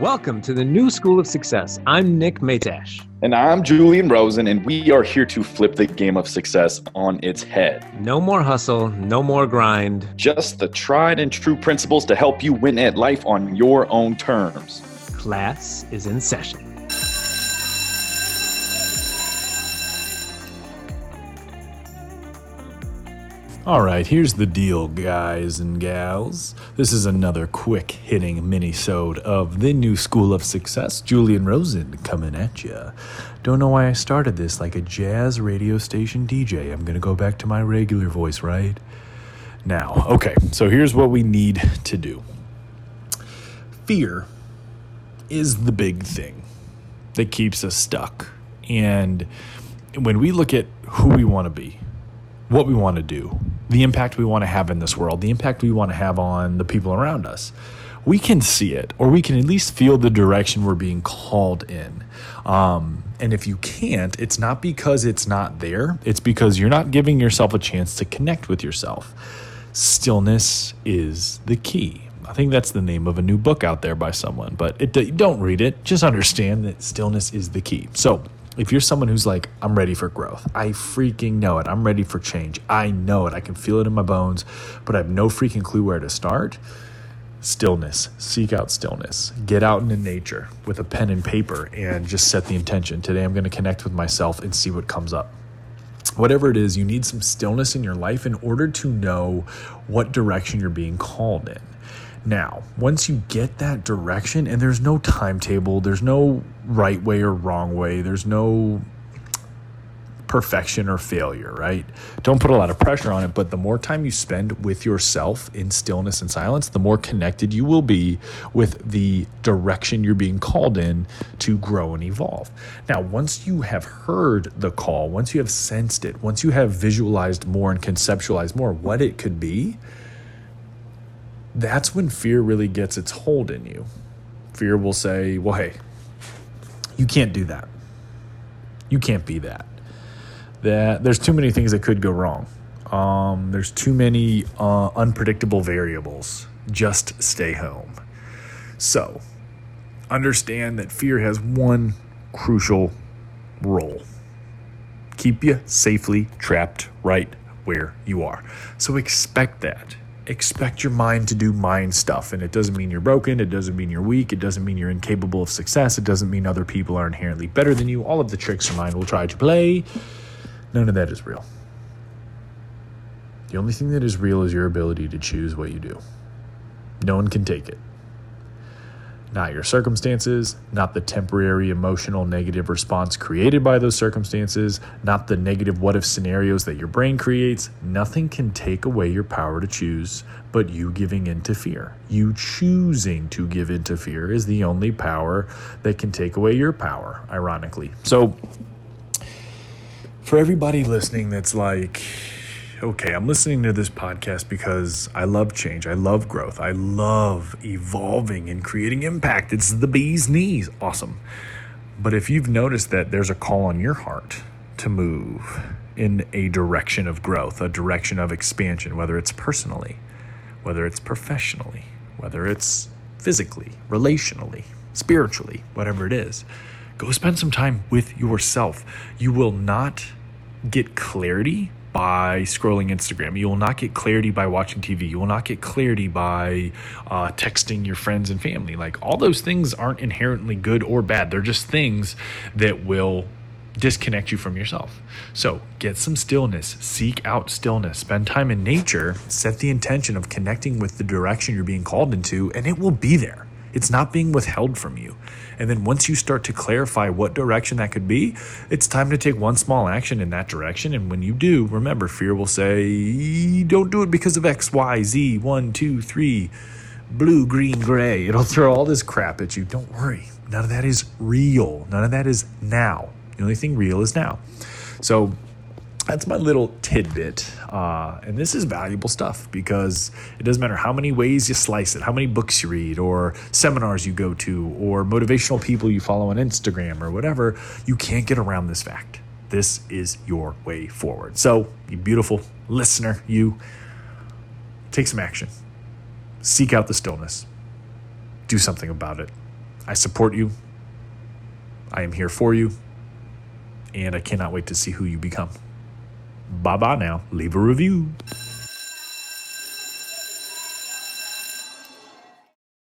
Welcome to the New School of Success. I'm Nick Matash. And I'm Julian Rosen, and we are here to flip the game of success on its head. No more hustle, no more grind. Just the tried and true principles to help you win at life on your own terms. Class is in session. All right, here's the deal, guys and gals. This is another quick hitting mini-sode of the new school of success. Julian Rosen coming at you. Don't know why I started this like a jazz radio station DJ. I'm gonna go back to my regular voice, right? Now, okay, so here's what we need to do. Fear is the big thing that keeps us stuck. And when we look at who we want to be, what we want to do, the impact we want to have in this world, the impact we want to have on the people around us. We can see it, or we can at least feel the direction we're being called in. Um, and if you can't, it's not because it's not there, it's because you're not giving yourself a chance to connect with yourself. Stillness is the key. I think that's the name of a new book out there by someone, but it, don't read it. Just understand that stillness is the key. So, if you're someone who's like, I'm ready for growth, I freaking know it. I'm ready for change. I know it. I can feel it in my bones, but I have no freaking clue where to start. Stillness. Seek out stillness. Get out into nature with a pen and paper and just set the intention. Today I'm going to connect with myself and see what comes up. Whatever it is, you need some stillness in your life in order to know what direction you're being called in. Now, once you get that direction, and there's no timetable, there's no right way or wrong way, there's no perfection or failure, right? Don't put a lot of pressure on it, but the more time you spend with yourself in stillness and silence, the more connected you will be with the direction you're being called in to grow and evolve. Now, once you have heard the call, once you have sensed it, once you have visualized more and conceptualized more what it could be, that's when fear really gets its hold in you. Fear will say, well, hey, you can't do that. You can't be that. That there's too many things that could go wrong. Um, there's too many uh, unpredictable variables. Just stay home. So, understand that fear has one crucial role keep you safely trapped right where you are. So, expect that expect your mind to do mind stuff. And it doesn't mean you're broken. It doesn't mean you're weak. It doesn't mean you're incapable of success. It doesn't mean other people are inherently better than you. All of the tricks your mind will try to play, none of that is real. The only thing that is real is your ability to choose what you do. No one can take it not your circumstances, not the temporary emotional negative response created by those circumstances, not the negative what if scenarios that your brain creates. Nothing can take away your power to choose, but you giving in to fear. You choosing to give in to fear is the only power that can take away your power, ironically. So, for everybody listening that's like, okay, I'm listening to this podcast because I love change. I love growth. I love evolving and creating impact. It's the bee's knees. Awesome. But if you've noticed that there's a call on your heart to move in a direction of growth, a direction of expansion, whether it's personally, whether it's professionally, whether it's physically, relationally, spiritually, whatever it is, go spend some time with yourself. You will not get clarity by scrolling Instagram. You will not get clarity by watching TV. You will not get clarity by uh, texting your friends and family. Like all those things aren't inherently good or bad. They're just things that will disconnect you from yourself. So get some stillness, seek out stillness, spend time in nature, set the intention of connecting with the direction you're being called into, and it will be there. It's not being withheld from you. And then once you start to clarify what direction that could be, it's time to take one small action in that direction. And when you do, remember, fear will say, don't do it because of X, Y, Z, one, two, three, blue, green, gray. It'll throw all this crap at you. Don't worry. None of that is real. None of that is now. The only thing real is now. So that's my little tidbit. Uh, and this is valuable stuff because it doesn't matter how many ways you slice it, how many books you read, or seminars you go to, or motivational people you follow on Instagram, or whatever, you can't get around this fact. This is your way forward. So, you beautiful listener, you take some action, seek out the stillness, do something about it. I support you. I am here for you. And I cannot wait to see who you become. Bye bye now. Leave a review.